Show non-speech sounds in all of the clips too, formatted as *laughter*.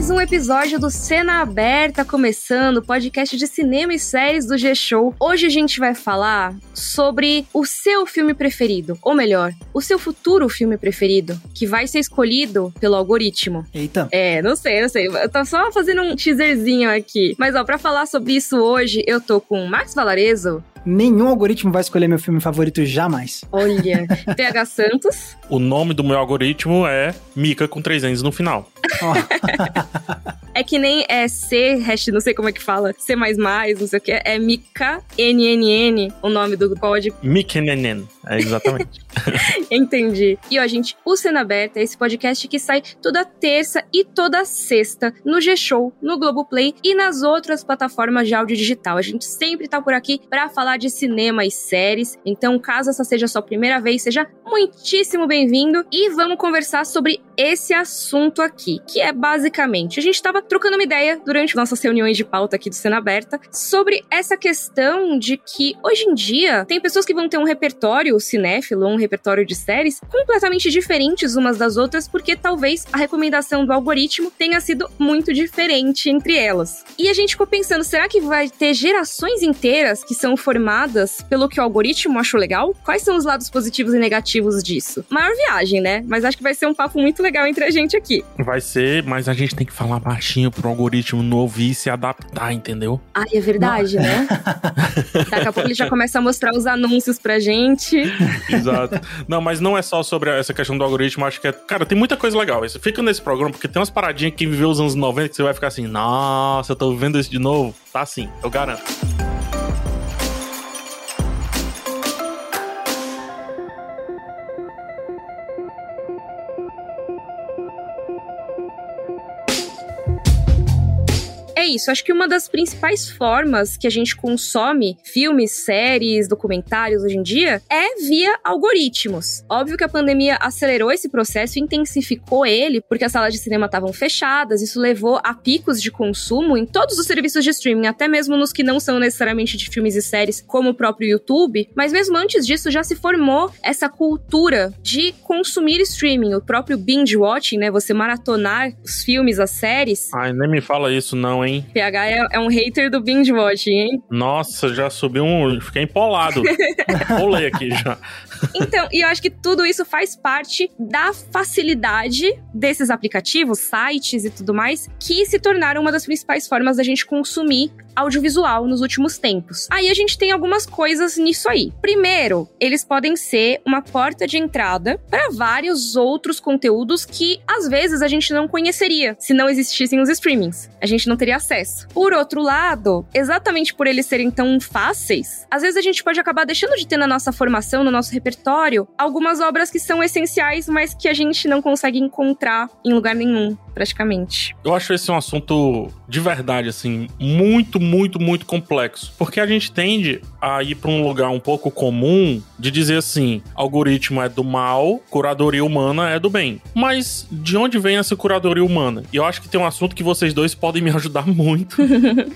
mais um episódio do Cena Aberta começando, podcast de cinema e séries do G-Show. Hoje a gente vai falar sobre o seu filme preferido, ou melhor, o seu futuro filme preferido, que vai ser escolhido pelo algoritmo. Eita. É, não sei, não sei. Eu tô só fazendo um teaserzinho aqui. Mas ó, para falar sobre isso hoje, eu tô com Max Valarezo. Nenhum algoritmo vai escolher meu filme favorito jamais. Olha, *laughs* TH Santos. O nome do meu algoritmo é Mika com três N's no final. Ó, *laughs* É que nem é C, hash, não sei como é que fala, C++, não sei o que, é Mika NNN, o nome do código. Mikenenen. É exatamente. *laughs* *laughs* Entendi. E ó, gente, o Cena Aberta é esse podcast que sai toda terça e toda sexta no G-Show, no Globoplay e nas outras plataformas de áudio digital. A gente sempre tá por aqui para falar de cinema e séries. Então, caso essa seja a sua primeira vez, seja muitíssimo bem-vindo e vamos conversar sobre esse assunto aqui, que é basicamente, a gente tava trocando uma ideia durante nossas reuniões de pauta aqui do Cena Aberta sobre essa questão de que hoje em dia tem pessoas que vão ter um repertório cinéfilo, um repertório de séries completamente diferentes umas das outras, porque talvez a recomendação do algoritmo tenha sido muito diferente entre elas. E a gente ficou pensando, será que vai ter gerações inteiras que são formadas pelo que o algoritmo achou legal? Quais são os lados positivos e negativos disso? Maior viagem, né? Mas acho que vai ser um papo muito legal entre a gente aqui. Vai ser, mas a gente tem que falar baixinho pro algoritmo não ouvir e se adaptar, entendeu? Ai, é verdade, né? *laughs* Daqui a pouco ele já começa a mostrar os anúncios pra gente. Exato. Não, mas não é só sobre essa questão do algoritmo, acho que é. Cara, tem muita coisa legal. Você fica nesse programa, porque tem umas paradinhas que quem viveu os anos 90 que você vai ficar assim, nossa, eu tô vivendo isso de novo. Tá assim, eu garanto. É isso, acho que uma das principais formas que a gente consome filmes, séries, documentários hoje em dia é via algoritmos. Óbvio que a pandemia acelerou esse processo intensificou ele, porque as salas de cinema estavam fechadas, isso levou a picos de consumo em todos os serviços de streaming, até mesmo nos que não são necessariamente de filmes e séries, como o próprio YouTube. Mas mesmo antes disso já se formou essa cultura de consumir streaming, o próprio binge watching, né? Você maratonar os filmes, as séries. Ai, nem me fala isso, não, hein? PH é, é um hater do binge watching, hein? Nossa, já subiu um. Fiquei empolado. *laughs* Pulei aqui já. Então, e eu acho que tudo isso faz parte da facilidade desses aplicativos, sites e tudo mais, que se tornaram uma das principais formas da gente consumir audiovisual nos últimos tempos. Aí a gente tem algumas coisas nisso aí. Primeiro, eles podem ser uma porta de entrada para vários outros conteúdos que às vezes a gente não conheceria se não existissem os streamings. A gente não teria acesso. Por outro lado, exatamente por eles serem tão fáceis, às vezes a gente pode acabar deixando de ter na nossa formação, no nosso repertório, algumas obras que são essenciais, mas que a gente não consegue encontrar em lugar nenhum, praticamente. Eu acho esse um assunto de verdade, assim, muito, muito, muito complexo. Porque a gente tende a ir para um lugar um pouco comum de dizer assim: algoritmo é do mal, curadoria humana é do bem. Mas de onde vem essa curadoria humana? E eu acho que tem um assunto que vocês dois podem me *laughs* ajudar muito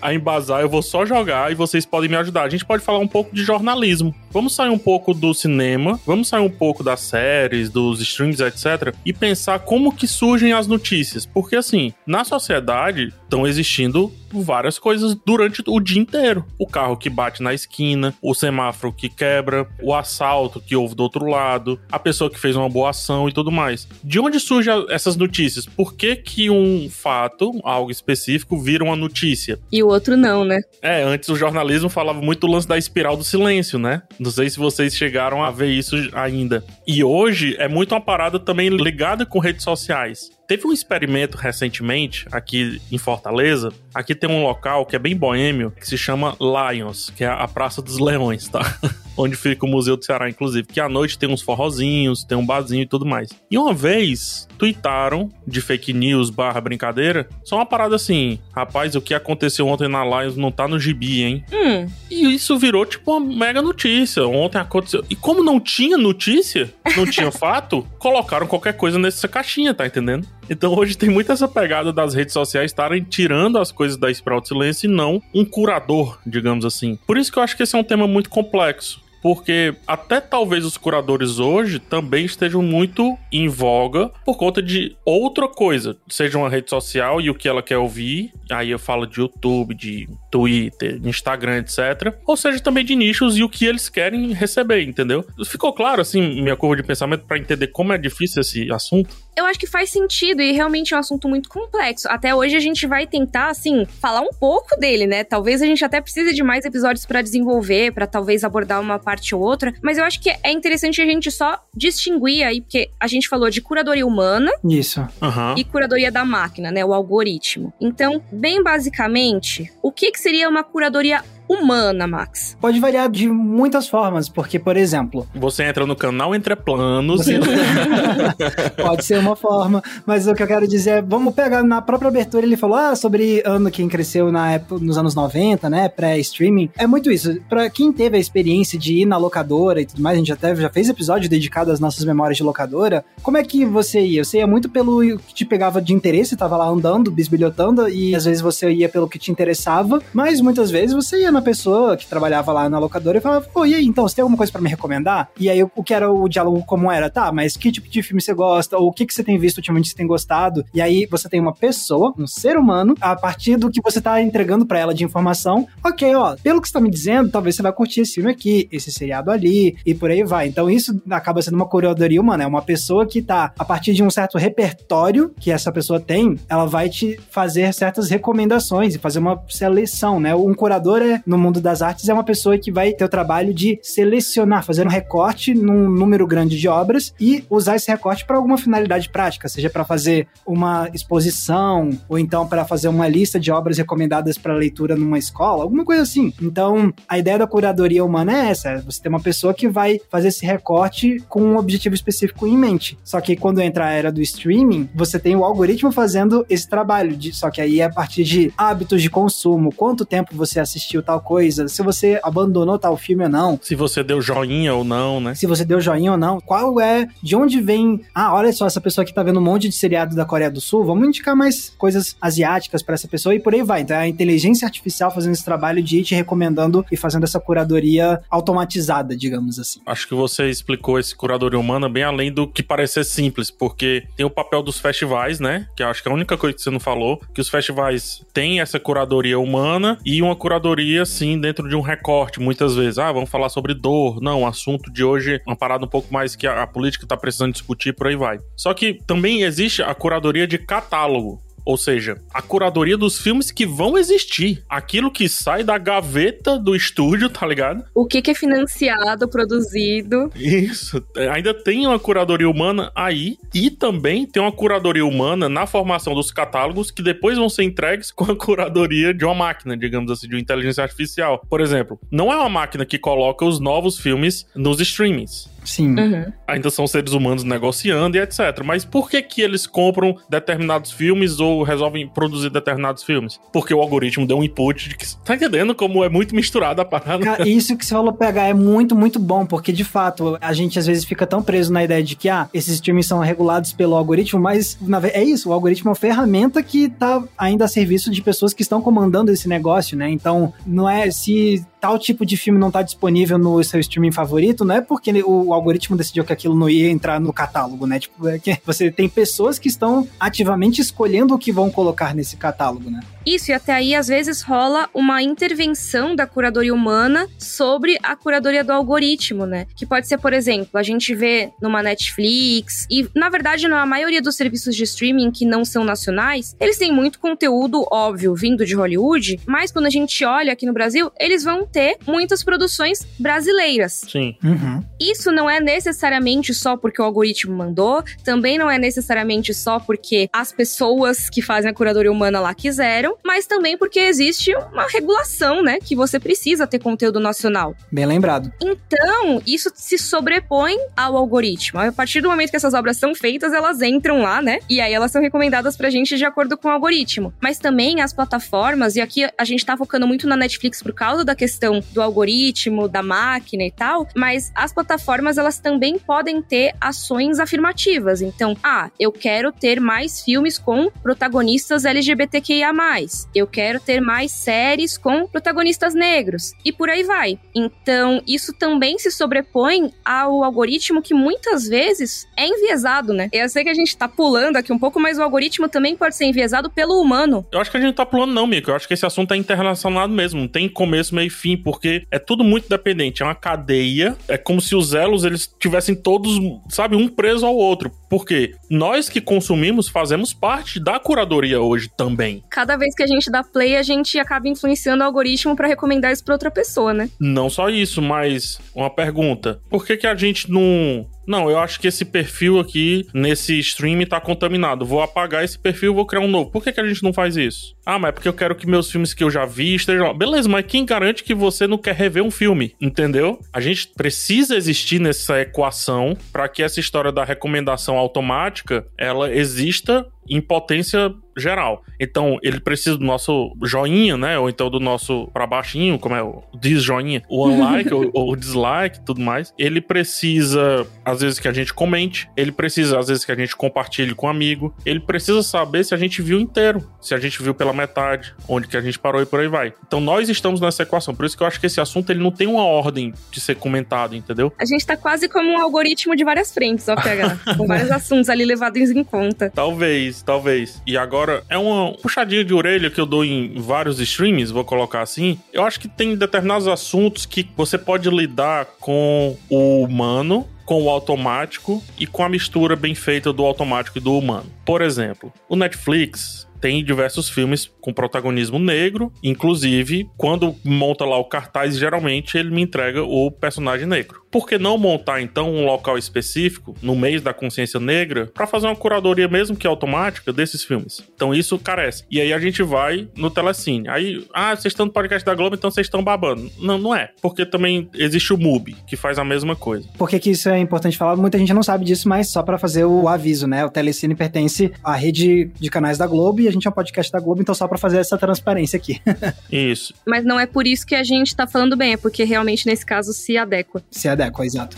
a embasar. Eu vou só jogar e vocês podem me ajudar. A gente pode falar um pouco de jornalismo. Vamos sair um pouco do cinema, vamos sair um pouco das séries, dos streams, etc. E pensar como que surgem as notícias. Porque assim, na sociedade estão existindo várias coisas durante o dia inteiro. O carro que bate na esquina, o semáforo que quebra, o assalto que houve do outro lado, a pessoa que fez uma boa ação e tudo mais. De onde surgem essas notícias? Por que que um fato, algo específico, vira uma notícia? E o outro não, né? É, antes o jornalismo falava muito do lance da espiral do silêncio, né? Não sei se vocês chegaram a ver isso ainda. E hoje é muito uma parada também ligada com redes sociais. Teve um experimento recentemente aqui em Fortaleza. Aqui tem um local que é bem boêmio, que se chama Lions, que é a Praça dos Leões, tá? *laughs* Onde fica o Museu do Ceará, inclusive. Que à noite tem uns forrozinhos, tem um barzinho e tudo mais. E uma vez, tweetaram de fake news barra brincadeira, só uma parada assim, rapaz, o que aconteceu ontem na Lions não tá no gibi, hein? Hum, E isso virou tipo uma mega notícia. Ontem aconteceu. E como não tinha notícia, não tinha *laughs* fato, colocaram qualquer coisa nessa caixinha, tá entendendo? Então hoje tem muito essa pegada das redes sociais estarem tirando as coisas da espiral de silêncio e não um curador, digamos assim. Por isso que eu acho que esse é um tema muito complexo. Porque até talvez os curadores hoje também estejam muito em voga por conta de outra coisa, seja uma rede social e o que ela quer ouvir. Aí eu falo de YouTube, de Twitter, Instagram, etc. Ou seja, também de nichos e o que eles querem receber, entendeu? Ficou claro, assim, minha curva de pensamento para entender como é difícil esse assunto? eu acho que faz sentido e realmente é um assunto muito complexo. Até hoje a gente vai tentar, assim, falar um pouco dele, né? Talvez a gente até precise de mais episódios para desenvolver, para talvez abordar uma parte ou outra, mas eu acho que é interessante a gente só distinguir aí, porque a gente falou de curadoria humana. Isso. Uhum. E curadoria da máquina, né? O algoritmo. Então, bem basicamente, o que, que seria uma curadoria humana, Max? Pode variar de muitas formas, porque, por exemplo. Você entra no canal Entre Planos. Você... *laughs* Pode ser uma forma, mas o que eu quero dizer é: vamos pegar na própria abertura, ele falou ah, sobre ano quem cresceu na época, nos anos 90, né? Pré-streaming. É muito isso. Pra quem teve a experiência de ir na locadora e tudo mais, a gente até já fez episódio dedicado às nossas memórias de locadora. Como é que você ia? Você ia muito pelo que te pegava de interesse, tava lá andando, bisbilhotando, e às vezes você ia pelo que te interessava, mas muitas vezes você ia na pessoa que trabalhava lá na locadora e falava, pô, e aí, então, você tem alguma coisa para me recomendar? E aí, o que era o diálogo como era? Tá, mas que tipo de filme você gosta? Ou o que, que você tem visto ultimamente que você tem gostado? E aí, você tem uma pessoa, um ser humano, a partir do que você tá entregando para ela de informação, ok, ó, pelo que você tá me dizendo, talvez você vai curtir esse filme aqui, esse seriado ali, e por aí vai. Então, isso acaba sendo uma curadoria humana, é uma pessoa que tá, a partir de um certo repertório que essa pessoa tem, ela vai te fazer certas recomendações e fazer uma seleção, né? Um curador é, no mundo das artes é uma pessoa que vai ter o trabalho de selecionar, fazer um recorte num número grande de obras e usar esse recorte para alguma finalidade prática, seja para fazer uma exposição ou então para fazer uma lista de obras recomendadas para leitura numa escola, alguma coisa assim. Então, a ideia da curadoria humana é essa: é você ter uma pessoa que vai fazer esse recorte com um objetivo específico em mente. Só que quando entra a era do streaming, você tem o algoritmo fazendo esse trabalho, de, só que aí é a partir de hábitos de consumo, quanto tempo você assistiu tal coisa, se você abandonou tal filme ou não. Se você deu joinha ou não, né? Se você deu joinha ou não. Qual é, de onde vem. Ah, olha só, essa pessoa que tá vendo um monte de seriado da Coreia do Sul, vamos indicar mais coisas asiáticas para essa pessoa e por aí vai. Então é a inteligência artificial fazendo esse trabalho de ir te recomendando e fazendo essa curadoria automatizada, digamos assim. Acho que você explicou esse curadoria humana bem além do que parecer simples, porque tem o papel dos festivais, né? Que eu acho que é a única coisa que você não falou, que os festivais têm essa curadoria humana e uma curadoria assim, dentro de um recorte, muitas vezes. Ah, vamos falar sobre dor. Não, o assunto de hoje é uma parada um pouco mais que a, a política está precisando discutir, por aí vai. Só que também existe a curadoria de catálogo. Ou seja, a curadoria dos filmes que vão existir. Aquilo que sai da gaveta do estúdio, tá ligado? O que, que é financiado, produzido. Isso. Ainda tem uma curadoria humana aí. E também tem uma curadoria humana na formação dos catálogos que depois vão ser entregues com a curadoria de uma máquina, digamos assim, de uma inteligência artificial. Por exemplo, não é uma máquina que coloca os novos filmes nos streamings. Sim. Uhum. Ainda são seres humanos negociando e etc. Mas por que que eles compram determinados filmes ou resolvem produzir determinados filmes? Porque o algoritmo deu um input de que... Tá entendendo como é muito misturada a parada? Cara, isso que você falou pegar é muito, muito bom, porque de fato, a gente às vezes fica tão preso na ideia de que, ah, esses streams são regulados pelo algoritmo, mas na, é isso, o algoritmo é uma ferramenta que tá ainda a serviço de pessoas que estão comandando esse negócio, né? Então, não é se tal tipo de filme não tá disponível no seu streaming favorito, não é porque o algoritmo decidiu que aquilo não ia entrar no catálogo, né? Tipo, é que você tem pessoas que estão ativamente escolhendo o que vão colocar nesse catálogo, né? Isso, e até aí às vezes rola uma intervenção da curadoria humana sobre a curadoria do algoritmo, né? Que pode ser, por exemplo, a gente vê numa Netflix e, na verdade, na maioria dos serviços de streaming que não são nacionais, eles têm muito conteúdo óbvio vindo de Hollywood, mas quando a gente olha aqui no Brasil, eles vão ter muitas produções brasileiras. Sim. Uhum. Isso não é necessariamente só porque o algoritmo mandou, também não é necessariamente só porque as pessoas que fazem a curadoria humana lá quiseram, mas também porque existe uma regulação, né? Que você precisa ter conteúdo nacional. Bem lembrado. Então, isso se sobrepõe ao algoritmo. A partir do momento que essas obras são feitas, elas entram lá, né? E aí elas são recomendadas pra gente de acordo com o algoritmo. Mas também as plataformas, e aqui a gente tá focando muito na Netflix por causa da questão do algoritmo, da máquina e tal, mas as plataformas elas também podem ter ações afirmativas. Então, ah, eu quero ter mais filmes com protagonistas LGBTQIA+. Mais. Eu quero ter mais séries com protagonistas negros. E por aí vai. Então, isso também se sobrepõe ao algoritmo que muitas vezes é enviesado, né? Eu sei que a gente tá pulando aqui um pouco, mas o algoritmo também pode ser enviesado pelo humano. Eu acho que a gente tá pulando, não, Mico. Eu acho que esse assunto é interrelacionado mesmo. Não tem começo, meio e fim, porque é tudo muito dependente. É uma cadeia. É como se os elos eles tivessem todos, sabe, um preso ao outro. Porque nós que consumimos fazemos parte da curadoria hoje também. Cada vez que a gente dá play, a gente acaba influenciando o algoritmo para recomendar isso para outra pessoa, né? Não só isso, mas uma pergunta. Por que que a gente não não, eu acho que esse perfil aqui, nesse stream, tá contaminado. Vou apagar esse perfil e vou criar um novo. Por que, que a gente não faz isso? Ah, mas é porque eu quero que meus filmes que eu já vi estejam lá. Beleza, mas quem garante que você não quer rever um filme? Entendeu? A gente precisa existir nessa equação para que essa história da recomendação automática ela exista em potência geral. Então, ele precisa do nosso joinha, né? Ou então do nosso para baixinho, como é o desjoinha, o *laughs* unlike ou, o dislike, tudo mais. Ele precisa, às vezes, que a gente comente. Ele precisa, às vezes, que a gente compartilhe com um amigo. Ele precisa saber se a gente viu inteiro, se a gente viu pela metade, onde que a gente parou e por aí vai. Então, nós estamos nessa equação. Por isso que eu acho que esse assunto ele não tem uma ordem de ser comentado, entendeu? A gente tá quase como um algoritmo de várias frentes, ó, PH. *laughs* com vários assuntos ali levados em conta. Talvez, talvez. E agora, é uma puxadinha de orelha que eu dou em vários streams, vou colocar assim. Eu acho que tem determinados assuntos que você pode lidar com o humano com o automático e com a mistura bem feita do automático e do humano. Por exemplo, o Netflix tem diversos filmes com protagonismo negro, inclusive quando monta lá o cartaz, geralmente ele me entrega o personagem negro. Por que não montar então um local específico no mês da consciência negra para fazer uma curadoria mesmo que automática desses filmes? Então isso carece. E aí a gente vai no Telecine. Aí, ah, vocês estão no podcast da Globo, então vocês estão babando. Não, não é. Porque também existe o MUBI, que faz a mesma coisa. Por que, que isso é importante falar? Muita gente não sabe disso, mas só para fazer o aviso, né? O Telecine pertence à rede de canais da Globo e a gente é um podcast da Globo, então só para fazer essa transparência aqui. *laughs* isso. Mas não é por isso que a gente tá falando bem, é porque realmente nesse caso se adequa. Se adequa exato.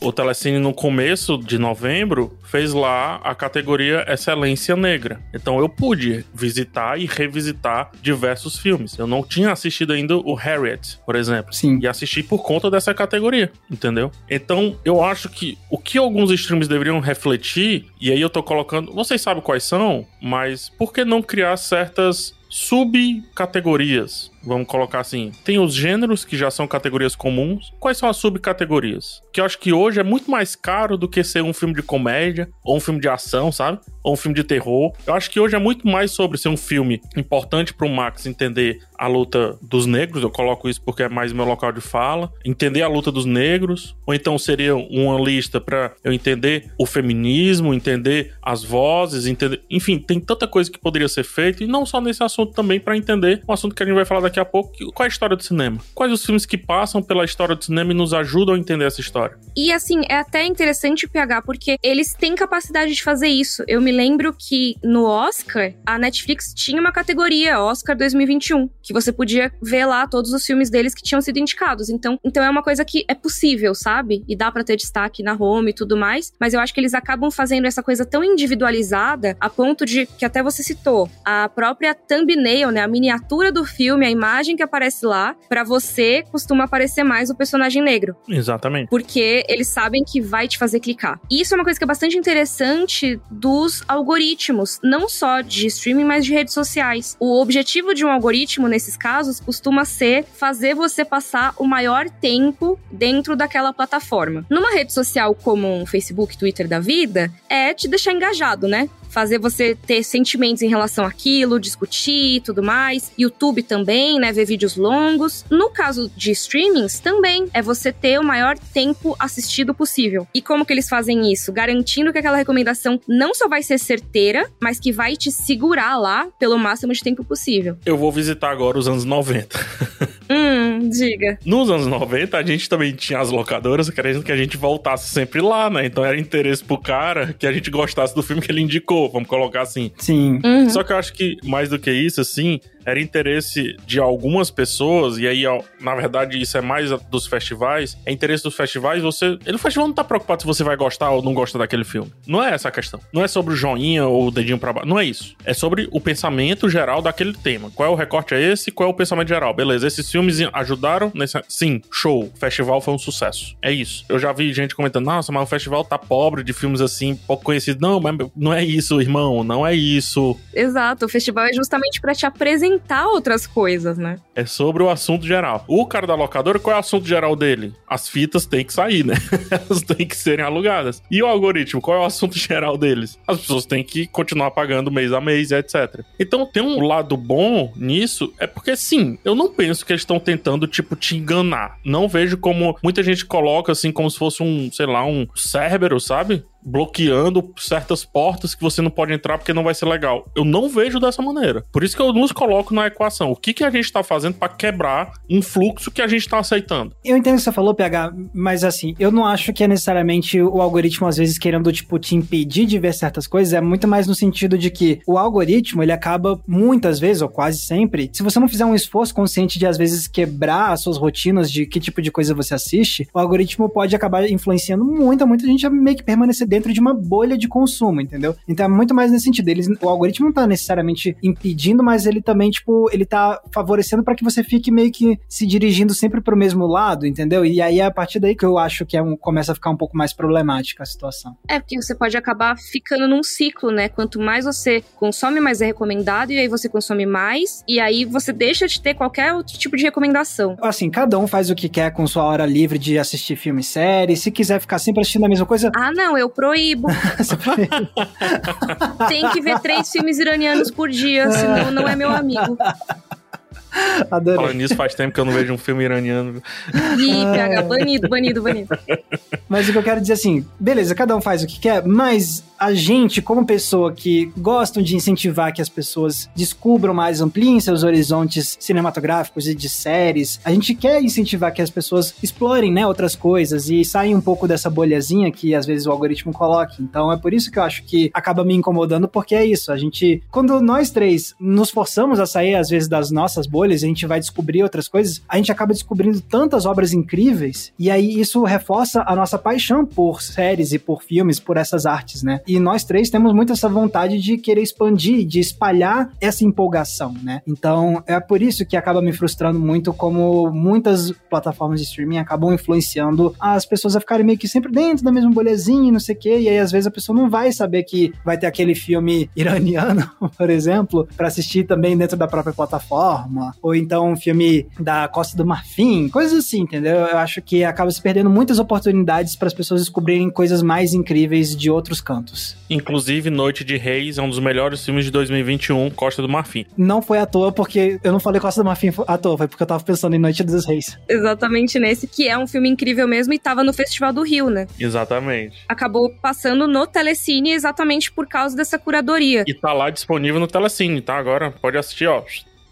O Telecine, no começo de novembro, fez lá a categoria Excelência Negra. Então eu pude visitar e revisitar diversos filmes. Eu não tinha assistido ainda o Harriet, por exemplo. Sim. E assisti por conta dessa categoria, entendeu? Então eu acho que o que alguns streams deveriam refletir, e aí eu tô colocando, vocês sabem quais são, mas por que não criar certas subcategorias. Vamos colocar assim: tem os gêneros que já são categorias comuns. Quais são as subcategorias? Que eu acho que hoje é muito mais caro do que ser um filme de comédia, ou um filme de ação, sabe? Ou um filme de terror. Eu acho que hoje é muito mais sobre ser um filme importante para o Max entender a luta dos negros. Eu coloco isso porque é mais meu local de fala. Entender a luta dos negros. Ou então seria uma lista para eu entender o feminismo, entender as vozes, entender. Enfim, tem tanta coisa que poderia ser feita. E não só nesse assunto também, para entender um assunto que a gente vai falar daqui a pouco. Qual é a história do cinema? Quais os filmes que passam pela história do cinema e nos ajudam a entender essa história? E assim, é até interessante o PH, porque eles têm capacidade de fazer isso. Eu me lembro que no Oscar, a Netflix tinha uma categoria, Oscar 2021, que você podia ver lá todos os filmes deles que tinham sido indicados. Então, então é uma coisa que é possível, sabe? E dá para ter destaque na home e tudo mais. Mas eu acho que eles acabam fazendo essa coisa tão individualizada a ponto de que até você citou a própria thumbnail, né? A miniatura do filme, a imagem que aparece lá, para você costuma aparecer mais o personagem negro. Exatamente. Porque eles sabem que vai te fazer clicar. E isso é uma coisa que é bastante interessante dos algoritmos, não só de streaming, mas de redes sociais. O objetivo de um algoritmo nesses casos costuma ser fazer você passar o maior tempo dentro daquela plataforma. Numa rede social como um Facebook, Twitter da vida, é te deixar engajado, né? Fazer você ter sentimentos em relação àquilo, discutir e tudo mais. YouTube também, né? Ver vídeos longos. No caso de streamings, também é você ter o maior tempo assistido possível. E como que eles fazem isso? Garantindo que aquela recomendação não só vai ser certeira, mas que vai te segurar lá pelo máximo de tempo possível. Eu vou visitar agora os anos 90. *laughs* hum, diga. Nos anos 90, a gente também tinha as locadoras querendo que a gente voltasse sempre lá, né? Então era interesse pro cara que a gente gostasse do filme que ele indicou vamos colocar assim. Sim. Uhum. Só que eu acho que mais do que isso, assim, era interesse de algumas pessoas, e aí, na verdade, isso é mais dos festivais, é interesse dos festivais, você. Ele, o festival não tá preocupado se você vai gostar ou não gosta daquele filme. Não é essa a questão. Não é sobre o joinha ou o dedinho pra baixo. Não é isso. É sobre o pensamento geral daquele tema. Qual é o recorte é esse? Qual é o pensamento geral? Beleza, esses filmes ajudaram nesse. Sim, show. O festival foi um sucesso. É isso. Eu já vi gente comentando, nossa, mas o festival tá pobre de filmes assim, pouco conhecidos. Não, mas não é isso, irmão. Não é isso. Exato. O festival é justamente para te apresentar outras coisas, né? É sobre o assunto geral. O cara da locadora, qual é o assunto geral dele? As fitas têm que sair, né? *laughs* Elas têm que serem alugadas. E o algoritmo, qual é o assunto *laughs* geral deles? As pessoas têm que continuar pagando mês a mês, etc. Então tem um lado bom nisso, é porque sim, eu não penso que eles estão tentando, tipo, te enganar. Não vejo como muita gente coloca assim, como se fosse um, sei lá, um Cerberus, sabe? Bloqueando certas portas que você não pode entrar porque não vai ser legal. Eu não vejo dessa maneira. Por isso que eu nos coloco na equação. O que, que a gente está fazendo para quebrar um fluxo que a gente está aceitando? Eu entendo o que você falou, PH, mas assim, eu não acho que é necessariamente o algoritmo, às vezes, querendo, tipo, te impedir de ver certas coisas. É muito mais no sentido de que o algoritmo, ele acaba muitas vezes, ou quase sempre, se você não fizer um esforço consciente de, às vezes, quebrar as suas rotinas de que tipo de coisa você assiste, o algoritmo pode acabar influenciando muita, muita gente a meio que permanecer dentro de uma bolha de consumo, entendeu? Então é muito mais nesse sentido. Eles, o algoritmo não tá necessariamente impedindo, mas ele também, tipo, ele tá favorecendo para que você fique meio que se dirigindo sempre pro mesmo lado, entendeu? E aí é a partir daí que eu acho que é um, começa a ficar um pouco mais problemática a situação. É, porque você pode acabar ficando num ciclo, né? Quanto mais você consome, mais é recomendado, e aí você consome mais, e aí você deixa de ter qualquer outro tipo de recomendação. Assim, cada um faz o que quer com sua hora livre de assistir filme e série. Se quiser ficar sempre assistindo a mesma coisa. Ah, não, eu proíbo. *laughs* Tem que ver três filmes iranianos por dia, senão não é meu amigo. *laughs* Adorei. Falando nisso, faz tempo que eu não vejo um filme iraniano. Ih, PH, banido, banido, banido. Mas o que eu quero dizer assim, beleza, cada um faz o que quer, mas a gente, como pessoa que gostam de incentivar que as pessoas descubram mais, ampliem seus horizontes cinematográficos e de séries, a gente quer incentivar que as pessoas explorem, né, outras coisas e saiam um pouco dessa bolhazinha que às vezes o algoritmo coloca. Então é por isso que eu acho que acaba me incomodando, porque é isso, a gente, quando nós três nos forçamos a sair às vezes das nossas bolhas, a gente vai descobrir outras coisas, a gente acaba descobrindo tantas obras incríveis e aí isso reforça a nossa paixão por séries e por filmes, por essas artes, né? E nós três temos muito essa vontade de querer expandir, de espalhar essa empolgação, né? Então é por isso que acaba me frustrando muito como muitas plataformas de streaming acabam influenciando as pessoas a ficarem meio que sempre dentro da mesma bolhazinha, não sei o quê, e aí às vezes a pessoa não vai saber que vai ter aquele filme *laughs* iraniano, por exemplo, para assistir também dentro da própria plataforma, ou então um filme da Costa do Marfim, coisas assim, entendeu? Eu acho que acaba se perdendo muitas oportunidades para as pessoas descobrirem coisas mais incríveis de outros cantos. Inclusive, Noite de Reis é um dos melhores filmes de 2021, Costa do Marfim. Não foi à toa, porque eu não falei Costa do Marfim à toa, foi porque eu tava pensando em Noite dos Reis. Exatamente nesse, que é um filme incrível mesmo e tava no Festival do Rio, né? Exatamente. Acabou passando no Telecine exatamente por causa dessa curadoria. E tá lá disponível no Telecine, tá? Agora pode assistir, ó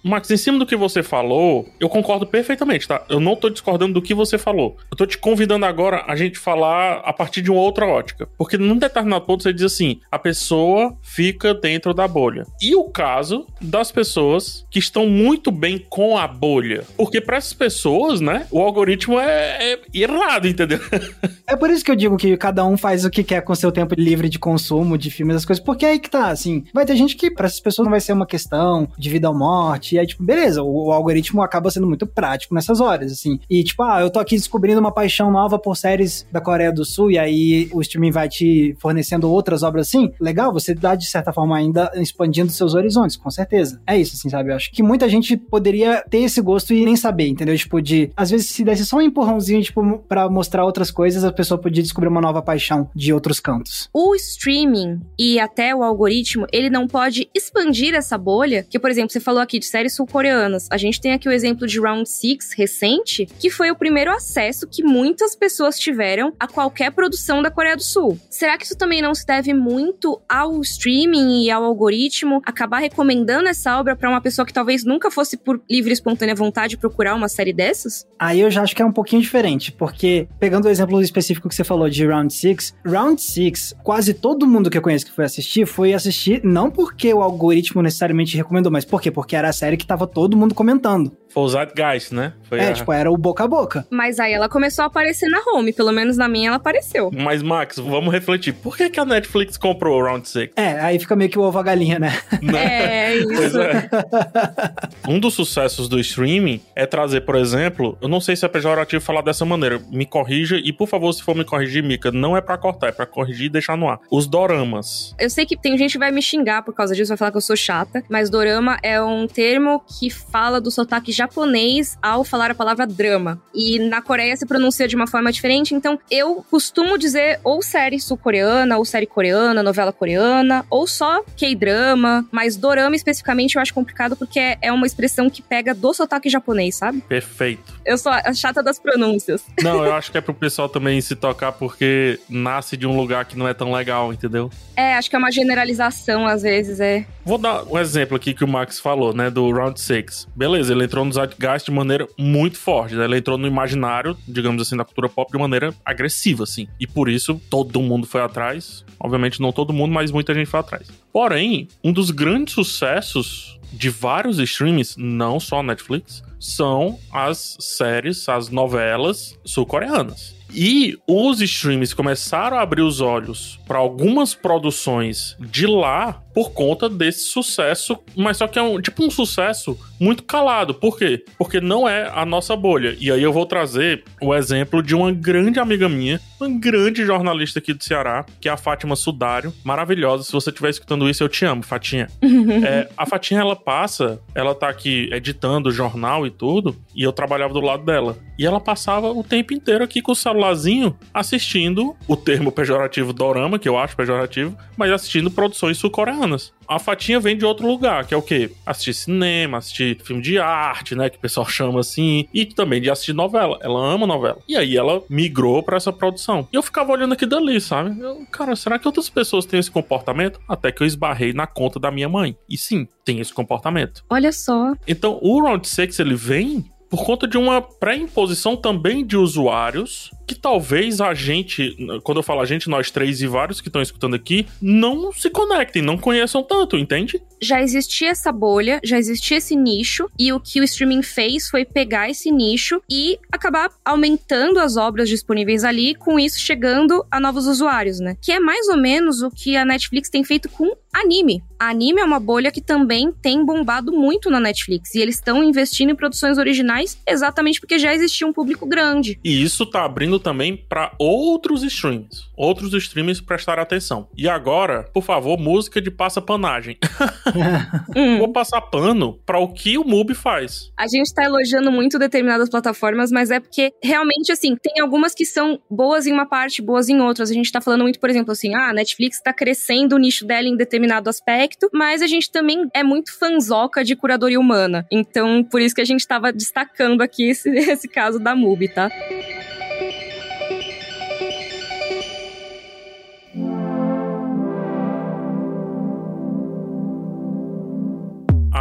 Max, em cima do que você falou, eu concordo perfeitamente, tá? Eu não tô discordando do que você falou. Eu tô te convidando agora a gente falar a partir de uma outra ótica. Porque num determinado ponto você diz assim: a pessoa fica dentro da bolha. E o caso das pessoas que estão muito bem com a bolha. Porque para essas pessoas, né, o algoritmo é, é errado, entendeu? *laughs* é por isso que eu digo que cada um faz o que quer com seu tempo livre de consumo, de filmes, as coisas. Porque é aí que tá, assim, vai ter gente que para essas pessoas não vai ser uma questão de vida ou morte e aí, tipo, beleza, o, o, algoritmo acaba sendo muito prático nessas horas, assim. E, tipo, ah, eu tô aqui descobrindo uma paixão nova por séries da Coreia do Sul, e aí o streaming vai te fornecendo outras obras assim. Legal, você tá, de certa forma, ainda expandindo seus horizontes, com certeza. É isso, assim, sabe? Eu acho que muita gente poderia ter esse gosto e nem saber, entendeu? Tipo, de. Às vezes, se desse só um empurrãozinho, tipo, pra mostrar outras coisas, a pessoa podia descobrir uma nova paixão de outros cantos. O streaming e até o algoritmo, ele não pode expandir essa bolha, que, por exemplo, você falou aqui de séries sul-coreanas. A gente tem aqui o exemplo de Round 6 recente, que foi o primeiro acesso que muitas pessoas tiveram a qualquer produção da Coreia do Sul. Será que isso também não se deve muito ao streaming e ao algoritmo acabar recomendando essa obra para uma pessoa que talvez nunca fosse por livre e espontânea vontade procurar uma série dessas? Aí eu já acho que é um pouquinho diferente, porque pegando o exemplo específico que você falou de Round 6, Round 6, quase todo mundo que eu conheço que foi assistir foi assistir não porque o algoritmo necessariamente recomendou, mas por quê? Porque era a série série que tava todo mundo comentando. Foi o Zeitgeist, né? Foi é, a... tipo, era o boca a boca. Mas aí ela começou a aparecer na home, pelo menos na minha ela apareceu. Mas, Max, vamos refletir. Por que, que a Netflix comprou o Round 6? É, aí fica meio que o ovo a galinha, né? *laughs* né? É, isso. Pois é. um dos sucessos do streaming é trazer, por exemplo, eu não sei se é pejorativo falar dessa maneira, me corrija e, por favor, se for me corrigir, Mika, não é para cortar, é pra corrigir e deixar no ar. Os doramas. Eu sei que tem gente que vai me xingar por causa disso, vai falar que eu sou chata, mas dorama é um termo que fala do sotaque japonês ao falar a palavra drama. E na Coreia se pronuncia de uma forma diferente, então eu costumo dizer ou série sul-coreana, ou série coreana, novela coreana, ou só K-drama, mas dorama especificamente eu acho complicado porque é uma expressão que pega do sotaque japonês, sabe? Perfeito. Eu sou a chata das pronúncias. *laughs* Não, eu acho que é pro pessoal também se tocar porque nasce de um lugar que não é tão legal, entendeu? É, acho que é uma generalização às vezes, é. Vou dar um exemplo aqui que o Max falou, né, do Round 6. Beleza, ele entrou no Zeitgeist de maneira muito forte, né? Ele entrou no imaginário, digamos assim, da cultura pop de maneira agressiva, assim. E por isso todo mundo foi atrás. Obviamente não todo mundo, mas muita gente foi atrás. Porém, um dos grandes sucessos de vários streams, não só Netflix, são as séries, as novelas sul-coreanas. E os streams começaram a abrir os olhos para algumas produções de lá por conta desse sucesso, mas só que é um tipo um sucesso muito calado. Por quê? Porque não é a nossa bolha. E aí eu vou trazer o exemplo de uma grande amiga minha, uma grande jornalista aqui do Ceará, que é a Fátima Sudário, maravilhosa. Se você estiver escutando isso, eu te amo, Fatinha. *laughs* é, a Fatinha ela passa, ela tá aqui editando jornal e tudo, e eu trabalhava do lado dela. E ela passava o tempo inteiro aqui com o celularzinho assistindo o termo pejorativo dorama, que eu acho pejorativo, mas assistindo produções sul-coreanas a Fatinha vem de outro lugar, que é o quê? Assistir cinema, assistir filme de arte, né? Que o pessoal chama assim. E também de assistir novela. Ela ama novela. E aí ela migrou para essa produção. E eu ficava olhando aqui dali, sabe? Eu, cara, será que outras pessoas têm esse comportamento? Até que eu esbarrei na conta da minha mãe. E sim, tem esse comportamento. Olha só. Então, o Round 6, ele vem por conta de uma pré-imposição também de usuários que talvez a gente, quando eu falo a gente, nós três e vários que estão escutando aqui, não se conectem, não conheçam tanto, entende? Já existia essa bolha, já existia esse nicho, e o que o streaming fez foi pegar esse nicho e acabar aumentando as obras disponíveis ali, com isso chegando a novos usuários, né? Que é mais ou menos o que a Netflix tem feito com anime. A anime é uma bolha que também tem bombado muito na Netflix, e eles estão investindo em produções originais exatamente porque já existia um público grande. E isso tá abrindo também para outros streams. Outros streams prestar atenção. E agora, por favor, música de passa-panagem. *laughs* hum. Vou passar pano para o que o MUBI faz. A gente tá elogiando muito determinadas plataformas, mas é porque realmente, assim, tem algumas que são boas em uma parte, boas em outras. A gente tá falando muito, por exemplo, assim, ah, a Netflix tá crescendo o nicho dela em determinado aspecto, mas a gente também é muito fanzoca de curadoria humana. Então, por isso que a gente tava destacando aqui esse, *laughs* esse caso da MUBI, tá?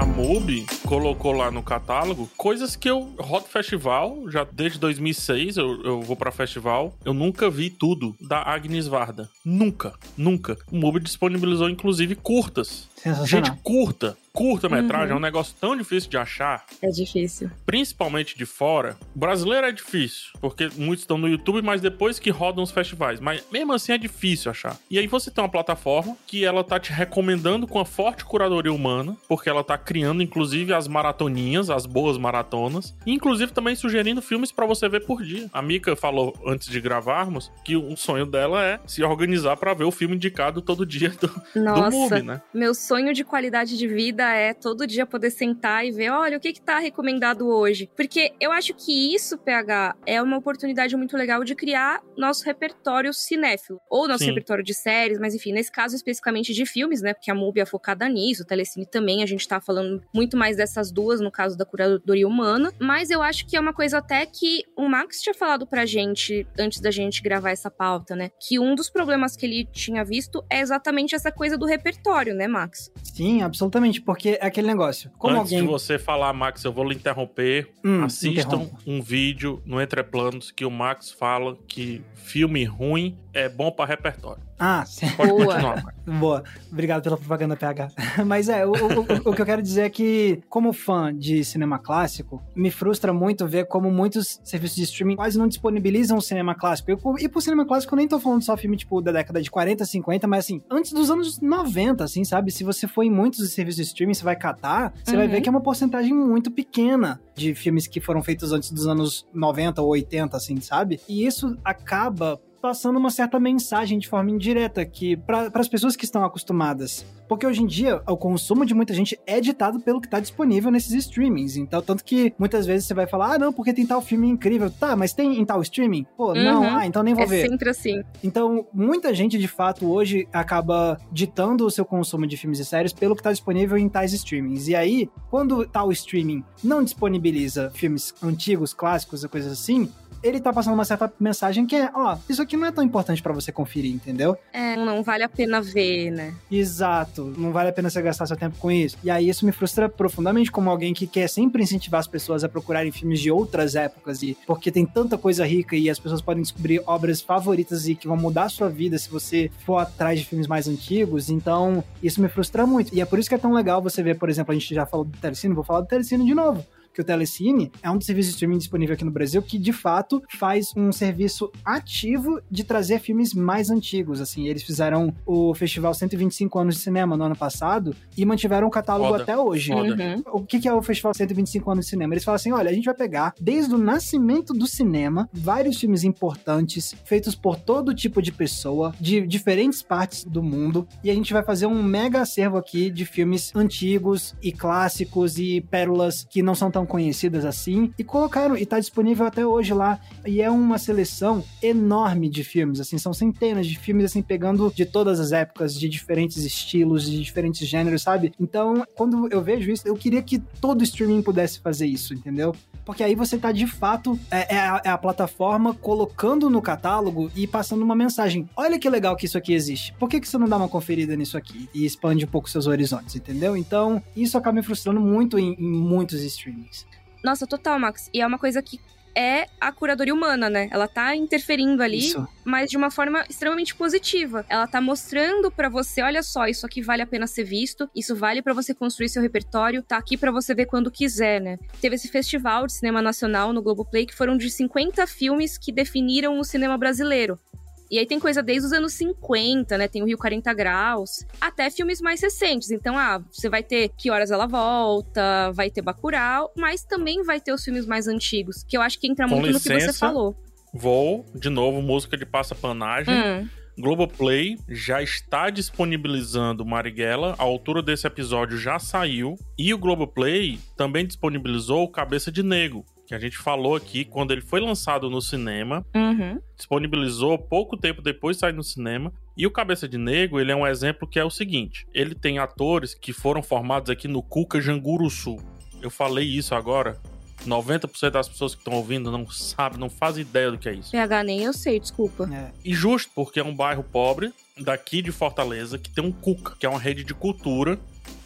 MUBI colocou lá no catálogo coisas que eu rodo festival, já desde 2006 eu, eu vou para festival. Eu nunca vi tudo da Agnes Varda. Nunca, nunca. O MUBI disponibilizou inclusive curtas. Gente curta, curta-metragem uhum. é um negócio tão difícil de achar. É difícil. Principalmente de fora. O brasileiro é difícil, porque muitos estão no YouTube, mas depois que rodam os festivais. Mas mesmo assim é difícil achar. E aí você tem uma plataforma que ela tá te recomendando com a forte curadoria humana, porque ela tá criando inclusive as maratoninhas, as boas maratonas, e inclusive também sugerindo filmes para você ver por dia. A Mika falou antes de gravarmos que o sonho dela é se organizar para ver o filme indicado todo dia do, Nossa, do movie, né? Meu sonho de qualidade de vida é todo dia poder sentar e ver, olha, o que que tá recomendado hoje. Porque eu acho que isso, PH, é uma oportunidade muito legal de criar nosso repertório cinéfilo. Ou nosso Sim. repertório de séries, mas enfim, nesse caso especificamente de filmes, né? Porque a MUBI é focada nisso, o Telecine também, a gente tá falando muito mais dessas duas, no caso da curadoria humana. Mas eu acho que é uma coisa até que o Max tinha falado pra gente, antes da gente gravar essa pauta, né? Que um dos problemas que ele tinha visto é exatamente essa coisa do repertório, né, Max? Sim, absolutamente, porque é aquele negócio. Como Antes alguém... de você falar, Max, eu vou lhe interromper. Hum, Assistam interrompa. um vídeo no Entreplanos que o Max fala que filme ruim é bom para repertório. Ah, sim. Pode Boa. continuar. Boa. Obrigado pela propaganda, PH. *laughs* Mas é, o, o, o que eu quero dizer é que, como fã de cinema clássico, me frustra muito ver como muitos serviços de streaming quase não disponibilizam o cinema clássico. Eu, e por cinema clássico, eu nem tô falando só filme, tipo, da década de 40, 50, mas assim, antes dos anos 90, assim, sabe? Se você for em muitos serviços de streaming, você vai catar, você vai Uhum. ver que é uma porcentagem muito pequena de filmes que foram feitos antes dos anos 90 ou 80, assim, sabe? E isso acaba passando uma certa mensagem de forma indireta que para as pessoas que estão acostumadas, porque hoje em dia o consumo de muita gente é ditado pelo que está disponível nesses streamings. Então, tanto que muitas vezes você vai falar: "Ah, não, porque tem tal filme incrível". Tá, mas tem em tal streaming? Pô, não, Uhum. ah, então nem vou É ver. sempre assim. Então, muita gente de fato hoje acaba ditando o seu consumo de filmes e séries pelo que está disponível em tais streamings. E aí, quando tal streaming não disponibiliza filmes antigos, clássicos e coisas assim, ele tá passando uma certa mensagem que é, ó, isso aqui não é tão importante pra você conferir, entendeu? É, não vale a pena ver, né? Exato, não vale a pena você gastar seu tempo com isso. E aí isso me frustra profundamente como alguém que quer sempre incentivar as pessoas a procurarem filmes de outras épocas e porque tem tanta coisa rica e as pessoas podem descobrir obras favoritas e que vão mudar a sua vida se você for atrás de filmes mais antigos. Então, isso me frustra muito. E é por isso que é tão legal você ver, por exemplo, a gente já falou do Telecine, vou falar do Telecine de novo que o Telecine é um dos serviços de streaming disponível aqui no Brasil que, de fato, faz um serviço ativo de trazer filmes mais antigos. Assim, eles fizeram o festival 125 anos de cinema no ano passado e mantiveram o catálogo Foda. até hoje. Foda. Uhum. O que, que é o Festival 125 anos de cinema? Eles falam assim: olha, a gente vai pegar desde o nascimento do cinema vários filmes importantes, feitos por todo tipo de pessoa, de diferentes partes do mundo, e a gente vai fazer um mega acervo aqui de filmes antigos e clássicos e pérolas que não são tão conhecidas assim, e colocaram, e tá disponível até hoje lá. E é uma seleção enorme de filmes, assim, são centenas de filmes, assim, pegando de todas as épocas, de diferentes estilos, de diferentes gêneros, sabe? Então, quando eu vejo isso, eu queria que todo streaming pudesse fazer isso, entendeu? Porque aí você tá de fato, é, é a, é a plataforma colocando no catálogo e passando uma mensagem. Olha que legal que isso aqui existe. Por que, que você não dá uma conferida nisso aqui e expande um pouco seus horizontes, entendeu? Então, isso acaba me frustrando muito em, em muitos streamings. Nossa, total, Max. E é uma coisa que é a curadoria humana, né? Ela tá interferindo ali, Isso. mas de uma forma extremamente positiva. Ela tá mostrando pra você, olha só, isso aqui vale a pena ser visto, isso vale pra você construir seu repertório, tá aqui pra você ver quando quiser, né? Teve esse festival de cinema nacional no Globoplay que foram de 50 filmes que definiram o cinema brasileiro. E aí tem coisa desde os anos 50, né? Tem o Rio 40 Graus, até filmes mais recentes. Então, ah, você vai ter Que Horas Ela Volta, vai ter Bacurau, mas também vai ter os filmes mais antigos, que eu acho que entra Com muito no que você licença. falou. Vou, de novo, música de passapanagem. Hum, Globoplay já está disponibilizando Marighella. A altura desse episódio já saiu. E o Globoplay também disponibilizou Cabeça de Negro, que a gente falou aqui quando ele foi lançado no cinema. uhum. Disponibilizou pouco tempo depois de sair no cinema. E o Cabeça de Negro, ele é um exemplo que é o seguinte: ele tem atores que foram formados aqui no Cuca Janguruçu. Eu falei isso agora. 90% das pessoas que estão ouvindo não sabem, não fazem ideia do que é isso. PH nem eu sei, desculpa. É. E justo, porque é um bairro pobre daqui de Fortaleza que tem um CUCA, que é uma rede de cultura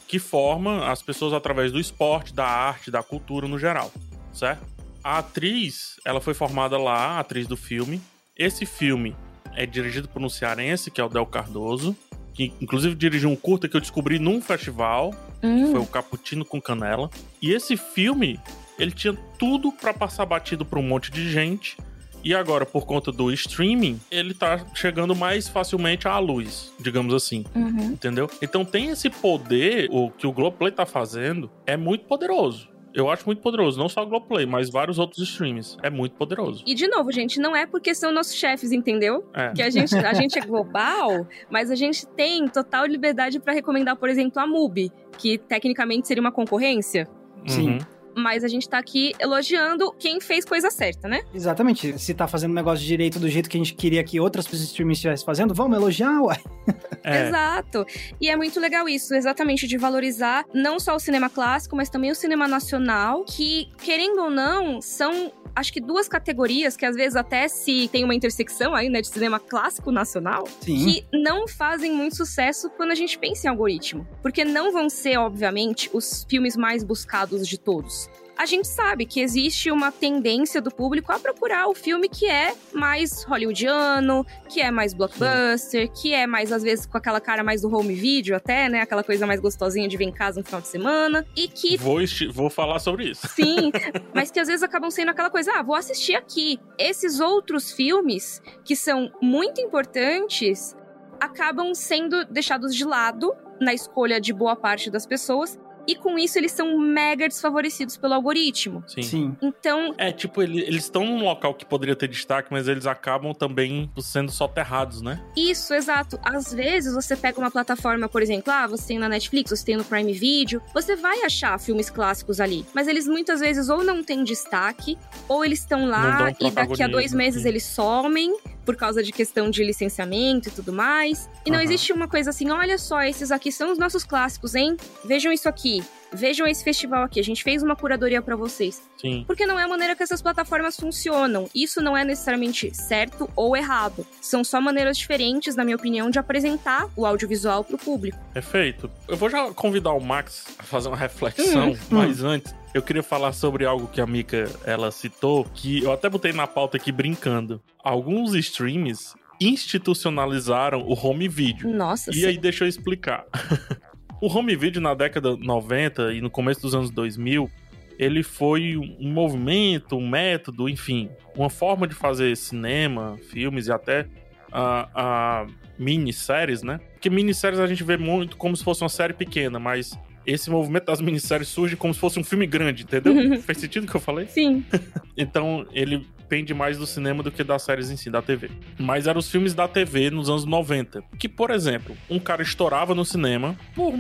que forma as pessoas através do esporte, da arte, da cultura no geral, certo? A atriz, ela foi formada lá, a atriz do filme. Esse filme é dirigido por um cearense, que é o Del Cardoso, que inclusive dirigiu um curta que eu descobri num festival, que Hum, foi o Cappuccino com Canela. E esse filme, ele tinha tudo pra passar batido pra um monte de gente. E agora, por conta do streaming, ele tá chegando mais facilmente à luz, digamos assim. uhum. Entendeu? Então tem esse poder, o que o Globoplay tá fazendo é muito poderoso. Eu acho muito poderoso, não só o Globoplay, mas vários outros streams. É muito poderoso. E de novo, gente, não é porque são nossos chefes, entendeu? É. Que a gente, a gente é global, *laughs* mas a gente tem total liberdade pra recomendar, por exemplo, a MUBI, que tecnicamente seria uma concorrência. Sim. Uhum. Mas a gente tá aqui elogiando quem fez coisa certa, né? Exatamente. Se tá fazendo um negócio direito do jeito que a gente queria que outras pessoas streaming estivessem fazendo, vamos elogiar, uai. *laughs* É. Exato. E é muito legal isso, exatamente, de valorizar não só o cinema clássico, mas também o cinema nacional, que, querendo ou não, são. Acho que duas categorias que às vezes até se tem uma intersecção aí, né, de cinema clássico nacional, Sim. que não fazem muito sucesso quando a gente pensa em algoritmo. Porque não vão ser, obviamente, os filmes mais buscados de todos. A gente sabe que existe uma tendência do público a procurar o filme que é mais hollywoodiano, que é mais blockbuster, que é mais, às vezes, com aquela cara mais do home video até, né? Aquela coisa mais gostosinha de vir em casa no final de semana. E que. Vou, vou falar sobre isso. Sim, *laughs* mas que às vezes acabam sendo aquela coisa, ah, vou assistir aqui. Esses outros filmes, que são muito importantes, acabam sendo deixados de lado na escolha de boa parte das pessoas e com isso eles são mega desfavorecidos pelo algoritmo. Sim. Sim. Então, É, tipo, ele- eles estão num local que poderia ter destaque, mas eles acabam também sendo soterrados, né? isso, exato. Às vezes você pega uma plataforma, por exemplo, ah, você tem na Netflix, você tem no Prime Video, você vai achar filmes clássicos ali, mas eles muitas vezes ou não têm destaque, ou eles estão lá e daqui a dois meses sim. eles somem por causa de questão de licenciamento e tudo mais. E não Aham. existe uma coisa assim, olha só, esses aqui são os nossos clássicos, hein? Vejam isso aqui. Vejam esse festival aqui. A gente fez uma curadoria pra vocês. Sim. Porque não é a maneira que essas plataformas funcionam. Isso não é necessariamente certo ou errado. São só maneiras diferentes, na minha opinião, de apresentar o audiovisual pro público. Perfeito. Eu vou já convidar o Max a fazer uma reflexão, mas antes. Eu queria falar sobre algo que a Mika ela citou, que eu até botei na pauta aqui brincando. Alguns streams institucionalizaram o home video. Nossa, E sim. aí, deixa eu explicar. *laughs* o home video na década 90 e no começo dos anos 2000, ele foi um movimento, um método, enfim, uma forma de fazer cinema, filmes e até a, a minisséries, né? Porque minisséries a gente vê muito como se fosse uma série pequena, mas esse movimento das minisséries surge como se fosse um filme grande, entendeu? *laughs* Fez sentido o que eu falei? Sim. *laughs* Então ele pende mais do cinema do que das séries em si, da TV. Mas eram os filmes da TV nos anos 90. Que, por exemplo, um cara estourava no cinema por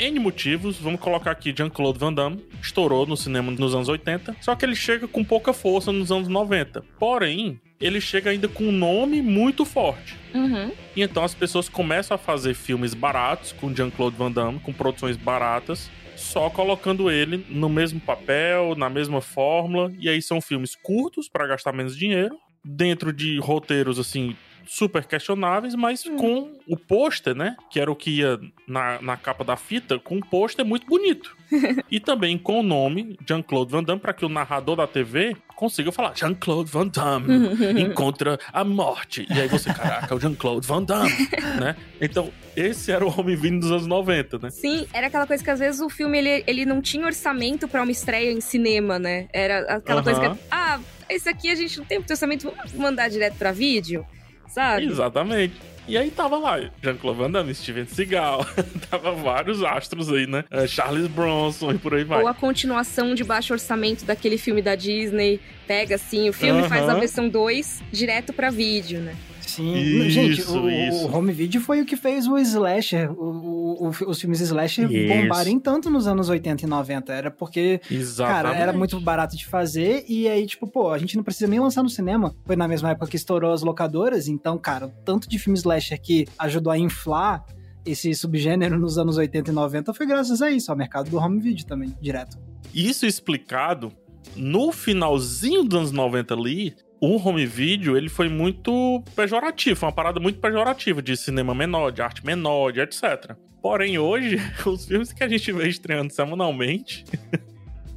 N motivos. Vamos colocar aqui Jean-Claude Van Damme. Estourou no cinema nos anos 80. Só que ele chega com pouca força nos anos 90. Porém, ele chega ainda com um nome muito forte. Uhum. E então as pessoas começam a fazer filmes baratos com Jean-Claude Van Damme, com produções baratas, só colocando ele no mesmo papel, na mesma fórmula. E aí são filmes curtos para gastar menos dinheiro, dentro de roteiros assim super questionáveis, mas com o pôster, né? Que era o que ia na, na capa da fita, com um pôster muito bonito. *laughs* e também com o nome Jean-Claude Van Damme, para que o narrador da TV consiga falar Jean-Claude Van Damme *laughs* encontra a morte. E aí você, caraca, é o Jean-Claude Van Damme, *laughs* né? Então, esse era o home video dos anos 90, né? Sim, era aquela coisa que às vezes o filme ele, ele não tinha orçamento pra uma estreia em cinema, né? Era aquela coisa Aham. que, ah, esse aqui a gente não tem muito orçamento, vamos mandar direto pra vídeo, sabe? Exatamente. E aí tava lá, Jean-Claude Van Damme, Steven Seagal, *laughs* tava vários astros aí, né? Eh, Charles Bronson e por aí vai. Ou a continuação de baixo orçamento daquele filme da Disney. Pega assim, o filme Aham. faz a versão 2 direto pra vídeo, né? Sim. Isso, Gente, o, isso. o home video foi o que fez o slasher, o, o- os filmes slasher bombarem tanto nos anos 80 e 90. Era porque Exatamente. Cara, era muito barato de fazer e aí, tipo, pô, a gente não precisa nem lançar no cinema. Foi na mesma época que estourou as locadoras, então, cara, o tanto de filme slasher que ajudou a inflar esse subgênero nos anos 80 e 90 foi graças a isso, ao mercado do home video também, direto. Isso explicado, no finalzinho dos anos 90 ali, o home video, ele foi muito pejorativo, foi uma parada muito pejorativa de cinema menor, de arte menor, de etc. Porém, hoje, *laughs* os filmes que a gente vê estreando semanalmente, *laughs*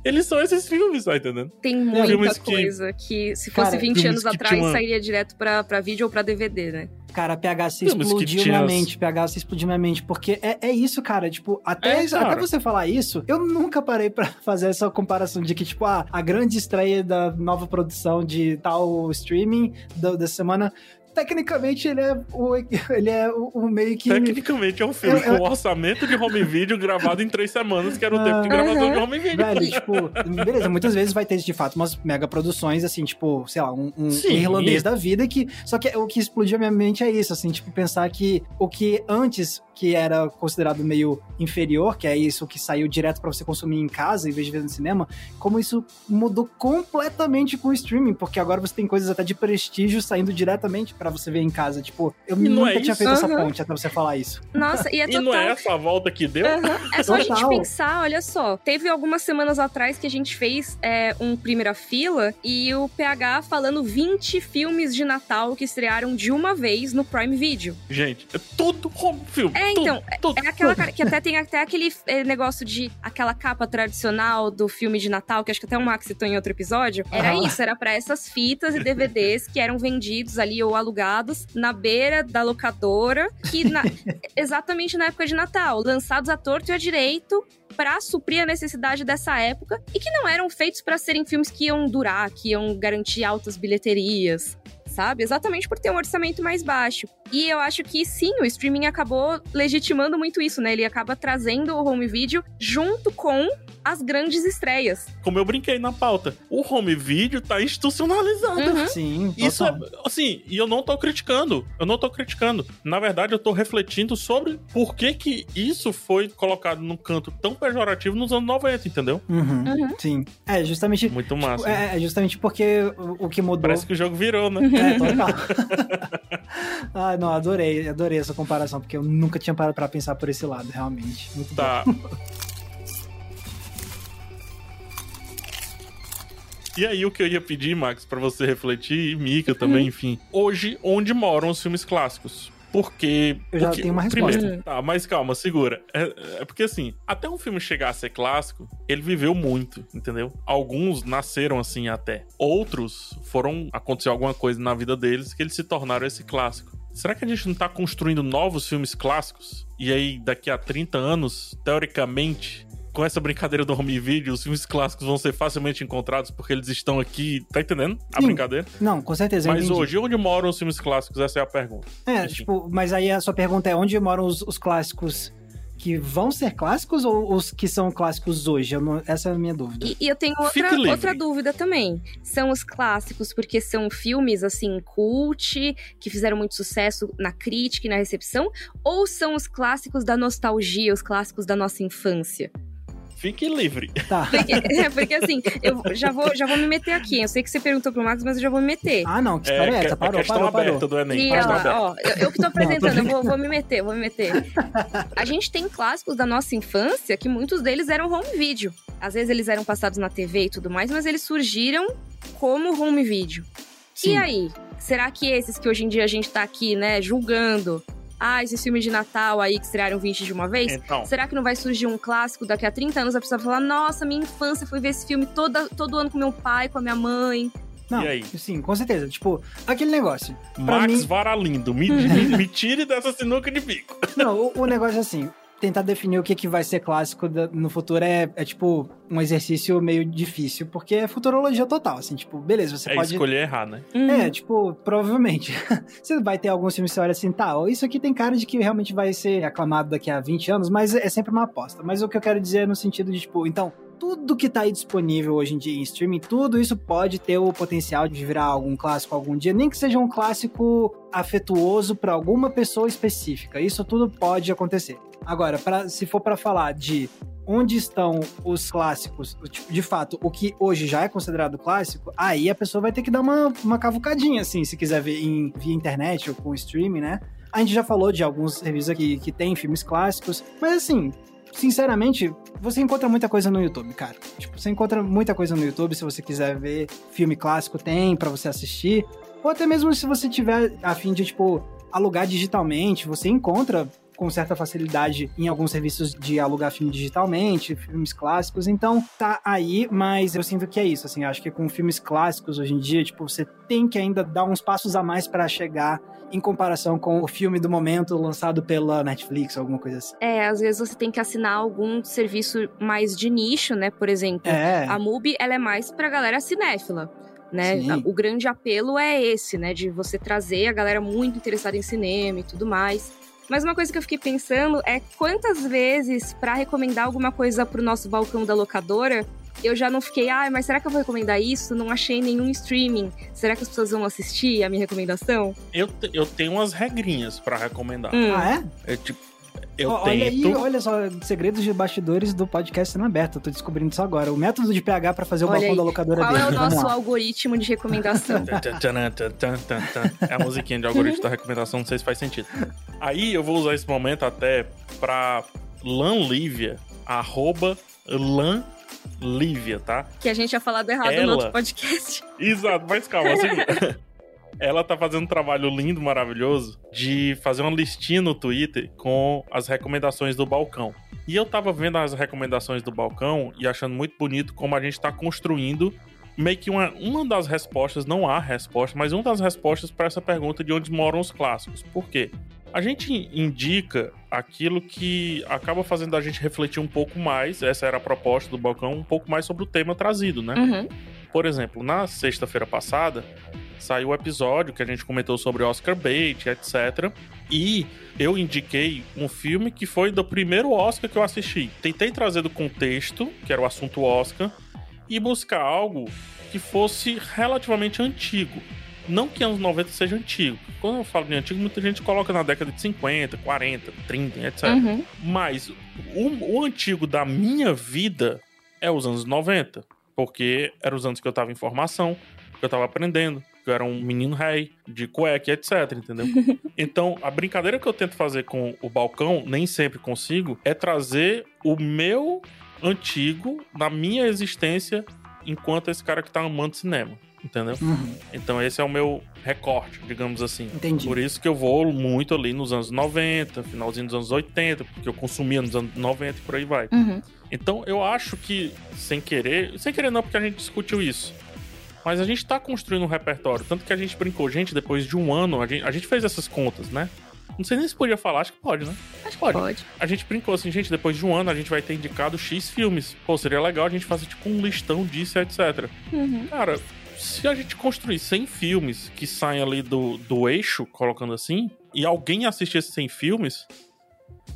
eles são esses filmes, tá entendendo? Tem muita filmes que- coisa que, se fosse Cara, 20 filmes anos que atrás, sairia direto pra, pra vídeo ou pra DVD, né? Cara, PHC Filmes que explodiu tinha minha mente, PHC explodiu minha mente, porque é, é isso, cara, tipo, até, É, cara. até você falar isso, eu nunca parei pra *laughs* fazer essa comparação de que, tipo, ah, a grande estreia da nova produção de tal streaming da, da semana, tecnicamente ele é o, *laughs* ele é o, o meio que... Tecnicamente é um filme Eu- eu- com orçamento de home video gravado em três semanas, que era o tempo de gravação de home video. Velho, *laughs* tipo, beleza, muitas vezes vai ter de fato umas mega produções, assim, tipo, sei lá, um, um Sim. irlandês da vida que. Só que o que explodiu a minha mente é isso, assim, tipo, pensar que o que antes que era considerado meio inferior, que é isso que saiu direto pra você consumir em casa em vez de ver no cinema, como isso mudou completamente com o streaming, porque agora você tem coisas até de prestígio saindo diretamente pra você ver em casa. Tipo, eu E não nunca é tinha feito essa Aham. ponte até você falar isso. Nossa, e é *laughs* E total. não é essa a volta que deu? Aham. É só a gente Total. pensar, olha só. Teve algumas semanas atrás que a gente fez é, um primeira fila e o PH falando 20 filmes de Natal que estrearam de uma vez no Prime Video. Gente, é tudo home film. É, tudo, então, tudo. É aquela cara que até tem até aquele é, negócio de aquela capa tradicional do filme de Natal, que acho que até o Max citou em outro episódio. Era isso, era pra essas fitas e DVDs que eram vendidos ali ou alugados na beira da locadora, que na- *laughs* exatamente na época de Natal, lançados à torto e à direito pra suprir a necessidade dessa época e que não eram feitos pra serem filmes que iam durar, que iam garantir altas bilheterias. Sabe? Exatamente por ter um orçamento mais baixo. E eu acho que sim, o streaming acabou legitimando muito isso, né? Ele acaba trazendo o home video junto com as grandes estreias. Como eu brinquei na pauta, o home video tá institucionalizado. Uhum. Sim, Isso é, total. assim, e eu não tô criticando. Eu não tô criticando. Na verdade, eu tô refletindo sobre por que que isso foi colocado num canto tão pejorativo nos anos 90, entendeu? Uhum, Uhum. Sim. É, justamente. Muito massa. É, é justamente porque o, o que mudou. Parece que o jogo virou, né? É, total. ah, *laughs* não, adorei, adorei essa comparação, porque eu nunca tinha parado pra pensar por esse lado, realmente. Muito bom. Tá. *laughs* E aí, o que eu ia pedir, Max, pra você refletir, e Mika também, enfim. Hoje, onde moram os filmes clássicos? Porque. Eu já porque- tenho uma resposta. Primeiro, tá, mas calma, segura. É, é porque assim, até um filme chegar a ser clássico, ele viveu muito, entendeu? Alguns nasceram assim até. Outros foram. Aconteceu alguma coisa na vida deles que eles se tornaram esse clássico. Será que a gente não tá construindo novos filmes clássicos? E aí, daqui a 30 anos, teoricamente, com essa brincadeira do home video, os filmes clássicos vão ser facilmente encontrados porque eles estão aqui. Tá entendendo a Sim. brincadeira? Não, com certeza. Mas entendi. hoje, onde moram os filmes clássicos? Essa é a pergunta. É, enfim. tipo, mas aí a sua pergunta é onde moram os, os clássicos que vão ser clássicos ou os que são clássicos hoje? Eu não- essa é a minha dúvida. E, e eu tenho outra, outra dúvida também. São os clássicos porque são filmes, assim, cult, que fizeram muito sucesso na crítica e na recepção? Ou são os clássicos da nostalgia, os clássicos da nossa infância? Fique livre. Tá. *laughs* Porque, é, porque assim, eu já vou, já vou me meter aqui. Eu sei que você perguntou pro Max, mas eu já vou me meter. Ah, não, que história é, que- essa? Parou, parou, aberta parou. do Enem. E ó, ó, eu, eu que tô apresentando, Não, tô eu vou, vou me meter, vou me meter. A gente tem clássicos da nossa infância que muitos deles eram home video. Às vezes eles eram passados na TV e tudo mais, mas eles surgiram como home video. Sim. E aí? Será que esses que hoje em dia a gente tá aqui, né, julgando, ah, esses filmes de Natal aí que estrearam 20 de uma vez? Então, Será que não vai surgir um clássico daqui a 30 anos? A pessoa vai falar, nossa, minha infância foi ver esse filme toda, todo ano com meu pai, com a minha mãe. Não, E aí? sim, com certeza. Tipo, aquele negócio. Max mim- Varalindo, me, me, *laughs* me tire dessa sinuca de bico. Não, o, o negócio é assim. Tentar definir o que, que vai ser clássico no futuro é, é, tipo, um exercício meio difícil, porque é futurologia total, assim, tipo, beleza, você é pode... escolher errar, né? Uhum. É, tipo, provavelmente. *laughs* você vai ter alguns filmes que você olha assim, tá, isso aqui tem cara de que realmente vai ser aclamado daqui a 20 anos, mas é sempre uma aposta. Mas o que eu quero dizer é no sentido de, tipo, então, tudo que tá aí disponível hoje em dia em streaming, tudo isso pode ter o potencial de virar algum clássico algum dia, nem que seja um clássico afetuoso pra alguma pessoa específica. Isso tudo pode acontecer. Agora, pra, se for pra falar de onde estão os clássicos, tipo, de fato, o que hoje já é considerado clássico, aí a pessoa vai ter que dar uma, uma cavucadinha, assim, se quiser ver em, via internet ou com streaming, né? A gente já falou de alguns serviços aqui que tem filmes clássicos, mas assim, sinceramente, você encontra muita coisa no YouTube, cara. Tipo, você encontra muita coisa no YouTube, se você quiser ver filme clássico, tem pra você assistir. Ou até mesmo se você tiver a fim de, tipo, alugar digitalmente, você encontra com certa facilidade em alguns serviços de alugar filme digitalmente, filmes clássicos, então tá aí, mas eu sinto que é isso, assim, acho que com filmes clássicos hoje em dia, tipo, você tem que ainda dar uns passos a mais pra chegar em comparação com o filme do momento lançado pela Netflix, alguma coisa assim. É, às vezes você tem que assinar algum serviço mais de nicho, né? Por exemplo, É, a MUBI, ela é mais pra galera cinéfila. Né? Sim. O grande apelo é esse, né? De você trazer a galera muito interessada em cinema e tudo mais. Mas uma coisa que eu fiquei pensando é quantas vezes, pra recomendar alguma coisa pro nosso balcão da locadora, eu já não fiquei, ah, mas será que eu vou recomendar isso? Não achei nenhum streaming. Será que as pessoas vão assistir a minha recomendação? Eu, te- eu tenho umas regrinhas pra recomendar. Hum. ah, é? É tipo. Eu olha aí, tento. olha só, segredos de bastidores do podcast sendo aberto. Eu tô descobrindo isso agora. O método de PH pra fazer o Olha balcão aí, da locadora Qual dele. é o Vamos nosso lá. algoritmo de recomendação? *laughs* É a musiquinha de algoritmo da recomendação, não sei se faz sentido. Aí eu vou usar esse momento até pra Lanlívia, arroba Lanlívia, tá? que a gente tinha falado errado Ela. no outro podcast. Exato, mas calma, é seguinte. *laughs* Ela tá fazendo um trabalho lindo, maravilhoso, de fazer uma listinha no Twitter com as recomendações do balcão. E eu tava vendo as recomendações do balcão e achando muito bonito como a gente tá construindo meio que uma, uma das respostas, não há resposta, mas uma das respostas para essa pergunta de onde moram os clássicos. Por quê? A gente indica aquilo que acaba fazendo a gente refletir um pouco mais, essa era a proposta do balcão, um pouco mais sobre o tema trazido, né? Uhum. Por exemplo, na sexta-feira passada, saiu o episódio que a gente comentou sobre Oscar bait, etc. E eu indiquei um filme que foi do primeiro Oscar que eu assisti. Tentei trazer do contexto, que era o assunto Oscar, e buscar algo que fosse relativamente antigo. Não que anos 90 seja antigo. Quando eu falo de antigo, muita gente coloca na década de 50, 40, 30, etc. Uhum. Mas o, o antigo da minha vida é os anos 90. Porque eram os anos que eu tava em formação, que eu tava aprendendo, que eu era um menino rei, de cueca, etc, entendeu? *laughs* então, a brincadeira que eu tento fazer com o balcão, nem sempre consigo, é trazer o meu antigo na minha existência enquanto esse cara que tá amando cinema, entendeu? Uhum, Então esse é o meu recorte, digamos assim. entendi. Por isso que eu vou muito ali nos anos 90, finalzinho dos anos 80, porque eu consumia nos anos 90 e por aí vai. Uhum. Então eu acho que, sem querer, sem querer não, porque a gente discutiu isso. Mas a gente tá construindo um repertório. Tanto que a gente brincou, gente, depois de um ano, a gente, a gente fez essas contas, né? Não sei nem se podia falar, acho que pode, né? Acho que pode. Pode. A gente brincou assim, gente, depois de um ano a gente vai ter indicado X filmes. Pô, seria legal a gente fazer tipo um listão disso, etc. Uhum. Cara, se a gente construir 100 filmes que saem ali do, do eixo, colocando assim, e alguém assistir esses 100 filmes,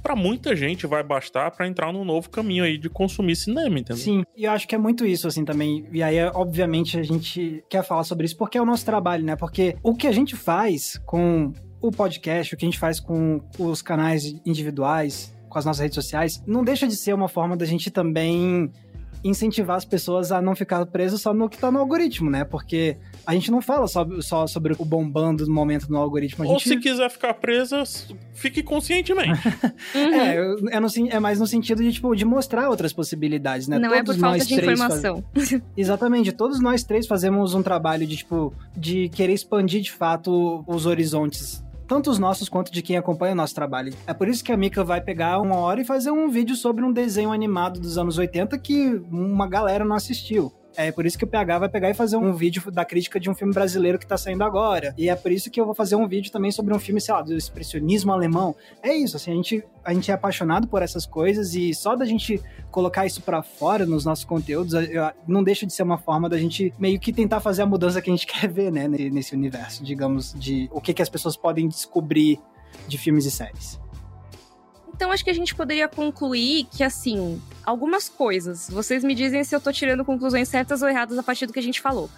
pra muita gente vai bastar pra entrar num novo caminho aí de consumir cinema, entendeu? Sim, e eu acho que é muito isso, assim, também. E aí, obviamente, a gente quer falar sobre isso porque é o nosso trabalho, né? Porque o que a gente faz com o podcast, o que a gente faz com os canais individuais, com as nossas redes sociais, não deixa de ser uma forma da gente também incentivar as pessoas a não ficar presas só no que tá no algoritmo, né? Porque a gente não fala só, só sobre o bombando no momento no algoritmo. A Ou gente... se quiser ficar presa, fique conscientemente. *laughs* Uhum. É, é, no é mais no sentido de, tipo, de mostrar outras possibilidades, né? Não é por Todos falta nós de três informação. *laughs* Exatamente, todos nós três fazemos um trabalho de, tipo, de querer expandir de fato os horizontes. Tanto os nossos quanto de quem acompanha o nosso trabalho. É por isso que a Mika vai pegar uma hora e fazer um vídeo sobre um desenho animado dos anos 80 que uma galera não assistiu. É por isso que o PH vai pegar e fazer um vídeo da crítica de um filme brasileiro que tá saindo agora. E é por isso que eu vou fazer um vídeo também sobre um filme, sei lá, do expressionismo alemão. É isso, assim, a gente, a gente é apaixonado por essas coisas e só da gente colocar isso pra fora nos nossos conteúdos, não deixa de ser uma forma da gente meio que tentar fazer a mudança que a gente *laughs* quer ver, né, ne- nesse universo, digamos, de o que, que as pessoas podem descobrir de filmes e séries. Então acho que a gente poderia concluir que, assim, algumas coisas. Vocês me dizem se eu tô tirando conclusões certas ou erradas a partir do que a gente falou.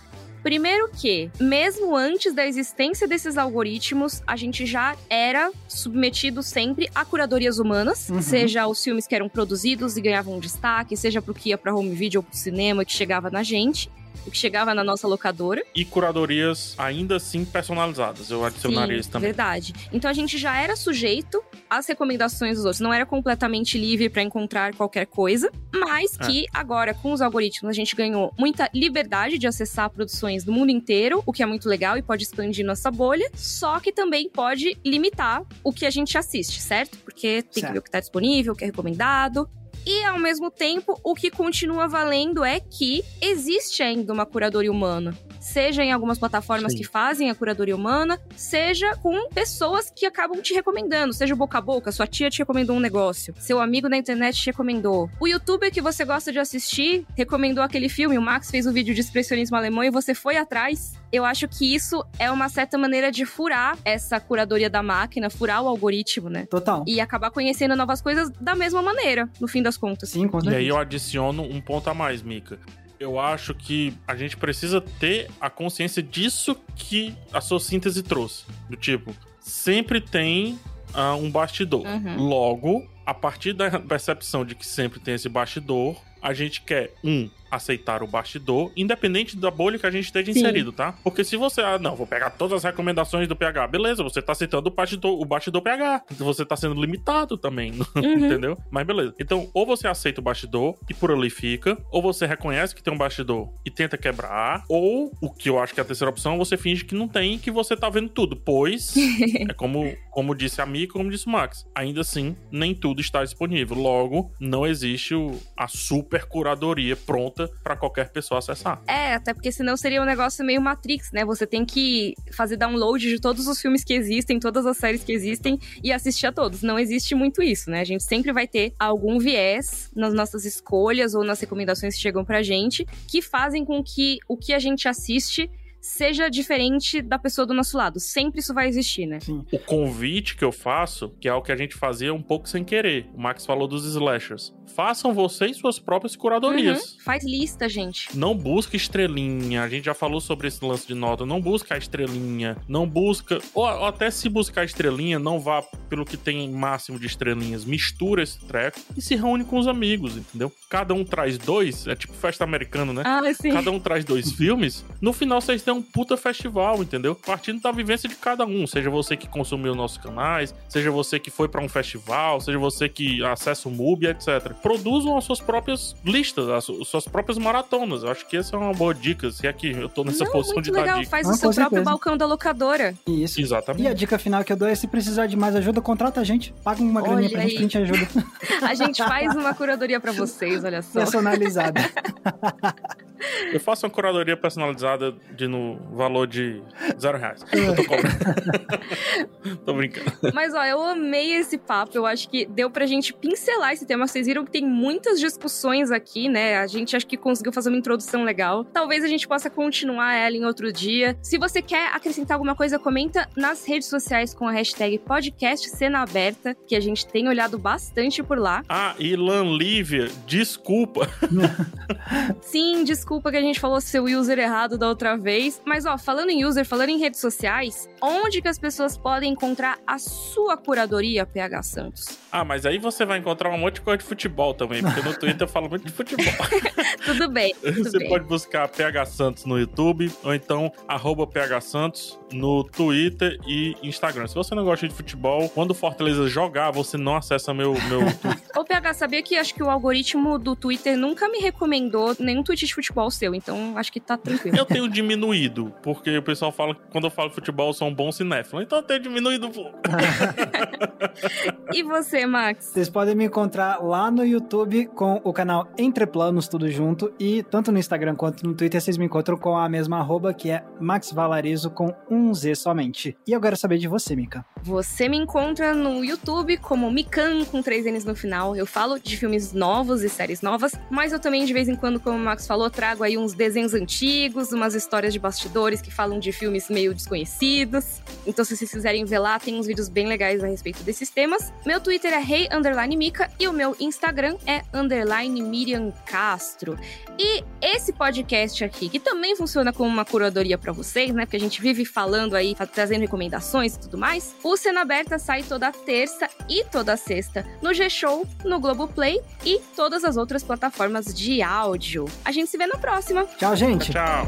Primeiro que, mesmo antes da existência desses algoritmos, a gente já era submetido sempre a curadorias humanas, Uhum. seja os filmes que eram produzidos e ganhavam destaque, seja pro que ia pra home video ou pro cinema que chegava na gente, o que chegava na nossa locadora. e curadorias ainda assim personalizadas. Eu adicionaria Sim, isso também. Verdade. Então a gente já era sujeito às recomendações dos outros. Não era completamente livre pra encontrar qualquer coisa, mas É. que agora, com os algoritmos, a gente ganhou muita liberdade de acessar produções do mundo inteiro, o que é muito legal e pode expandir nossa bolha, só que também pode limitar o que a gente assiste, certo? Porque tem Certo. que ver o que tá disponível, o que é recomendado. E ao mesmo tempo, o que continua valendo é que existe ainda uma curadoria humana. Seja em algumas plataformas Sim. que fazem a curadoria humana, seja com pessoas que acabam te recomendando, seja boca a boca, sua tia te recomendou um negócio, seu amigo na internet te recomendou. O youtuber que você gosta de assistir recomendou aquele filme, o Max fez um vídeo de expressionismo alemão e você foi atrás. Eu acho que isso é uma certa maneira de furar essa curadoria da máquina, furar o algoritmo, né? Total. E acabar conhecendo novas coisas da mesma maneira, no fim das contas. Sim, com E aí certeza. eu adiciono um ponto a mais, Mika. Eu acho que a gente precisa ter a consciência disso que a sua síntese trouxe. Do tipo, sempre tem ah, um bastidor. Uhum. Logo, a partir da percepção de que sempre tem esse bastidor, a gente quer, um, aceitar o bastidor, independente da bolha que a gente esteja Sim. inserido, tá? Porque se você, ah, não, vou pegar todas as recomendações do PH, beleza, você tá aceitando o bastidor, o bastidor PH. Então você tá sendo limitado também, *laughs* uhum. entendeu? Mas beleza. Então, ou você aceita o bastidor e por ali fica, ou você reconhece que tem um bastidor e tenta quebrar, ou o que eu acho que é a terceira opção, você finge que não tem, que você tá vendo tudo, pois *laughs* é como, como disse a Mika, como disse o Max, ainda assim, nem tudo está disponível. Logo, não existe o, a super curadoria pronta para qualquer pessoa acessar. É, até porque senão seria um negócio meio Matrix, né? Você tem que fazer download de todos os filmes que existem, todas as séries que existem e assistir a todos. Não existe muito isso, né? A gente sempre vai ter algum viés nas nossas escolhas ou nas recomendações que chegam pra gente que fazem com que o que a gente assiste seja diferente da pessoa do nosso lado. Sempre isso vai existir, né? Sim. O convite que eu faço, que é o que a gente fazia um pouco sem querer. O Max falou dos slashers. Façam vocês suas próprias curadorias. Uhum. Faz lista, gente. Não busque estrelinha. A gente já falou sobre esse lance de nota. Não busca a estrelinha. Não busca. Ou, ou até se buscar estrelinha, não vá pelo que tem máximo de estrelinhas. Mistura esse treco e se reúne com os amigos, entendeu? Cada um traz dois. É tipo festa americana, né? Ah, sim. Cada um traz dois filmes. No final, vocês têm um puta festival, entendeu? Partindo da vivência de cada um, seja você que consumiu nossos canais, seja você que foi para um festival, seja você que acessa o MUBI, etc. Produzam as suas próprias listas, as suas próprias maratonas. Eu acho que essa é uma boa dica, se é que eu tô nessa Não, posição de legal. dar dica. Faz ah, o seu próprio balcão da locadora. Isso. Exatamente. E a dica final que eu dou é se precisar de mais ajuda, contrata a gente. Paga uma olha graninha pra aí. gente que a gente ajuda. *laughs* a gente faz uma curadoria para vocês, olha só. Personalizada. Eu faço uma curadoria personalizada de valor de zero reais. *laughs* Eu tô cobrando. *laughs* tô brincando. Mas ó, eu amei esse papo. Eu acho que deu pra gente pincelar esse tema. Vocês viram que tem muitas discussões aqui, né? A gente acho que conseguiu fazer uma introdução legal. Talvez a gente possa continuar ela em outro dia. Se você quer acrescentar alguma coisa, comenta nas redes sociais com a hashtag podcast cena aberta, que a gente tem olhado bastante por lá. Ah, e Lan Lívia, desculpa. Sim, desculpa que a gente falou seu user errado da outra vez. Mas, ó, falando em user, falando em redes sociais, onde que as pessoas podem encontrar a sua curadoria, PH Santos? Ah, mas aí você vai encontrar um monte de coisa de futebol também, porque no Twitter eu falo muito de futebol. *laughs* tudo bem. Tudo você bem. pode buscar PH Santos no YouTube, ou então arroba PH Santos no Twitter e Instagram. Se você não gosta de futebol, quando o Fortaleza jogar, você não acessa meu, meu *laughs* Twitter. Ô, PH, sabia que acho que o algoritmo do Twitter nunca me recomendou nenhum tweet de futebol seu, então acho que tá tranquilo. Eu tenho diminuído, porque o pessoal fala que quando eu falo futebol eu sou um bom cinéfilo, então eu tenho diminuído um *laughs* pouco. e você, Max? Vocês podem me encontrar lá no YouTube com o canal Entre Planos, tudo junto, e tanto no Instagram quanto no Twitter vocês me encontram com a mesma arroba, que é Max Valarizo com um Z somente. E eu quero saber de você, Mika. Você me encontra no YouTube como Mikan, com três N's no final. Eu falo de filmes novos e séries novas, mas eu também, de vez em quando, como o Max falou, trago aí uns desenhos antigos, umas histórias de bastidores que falam de filmes meio desconhecidos. Então, se vocês quiserem ver lá, tem uns vídeos bem legais a respeito desses temas. Meu Twitter é rei hey, Mika e o meu Instagram é underline Miriam Castro. E esse podcast aqui, que também funciona como uma curadoria para vocês, né? Porque a gente vive falando aí, trazendo recomendações e tudo mais. O Cena Aberta sai toda terça e toda sexta no G-Show, no Globoplay e todas as outras plataformas de áudio. A gente se vê na próxima. Tchau, gente. Tchau.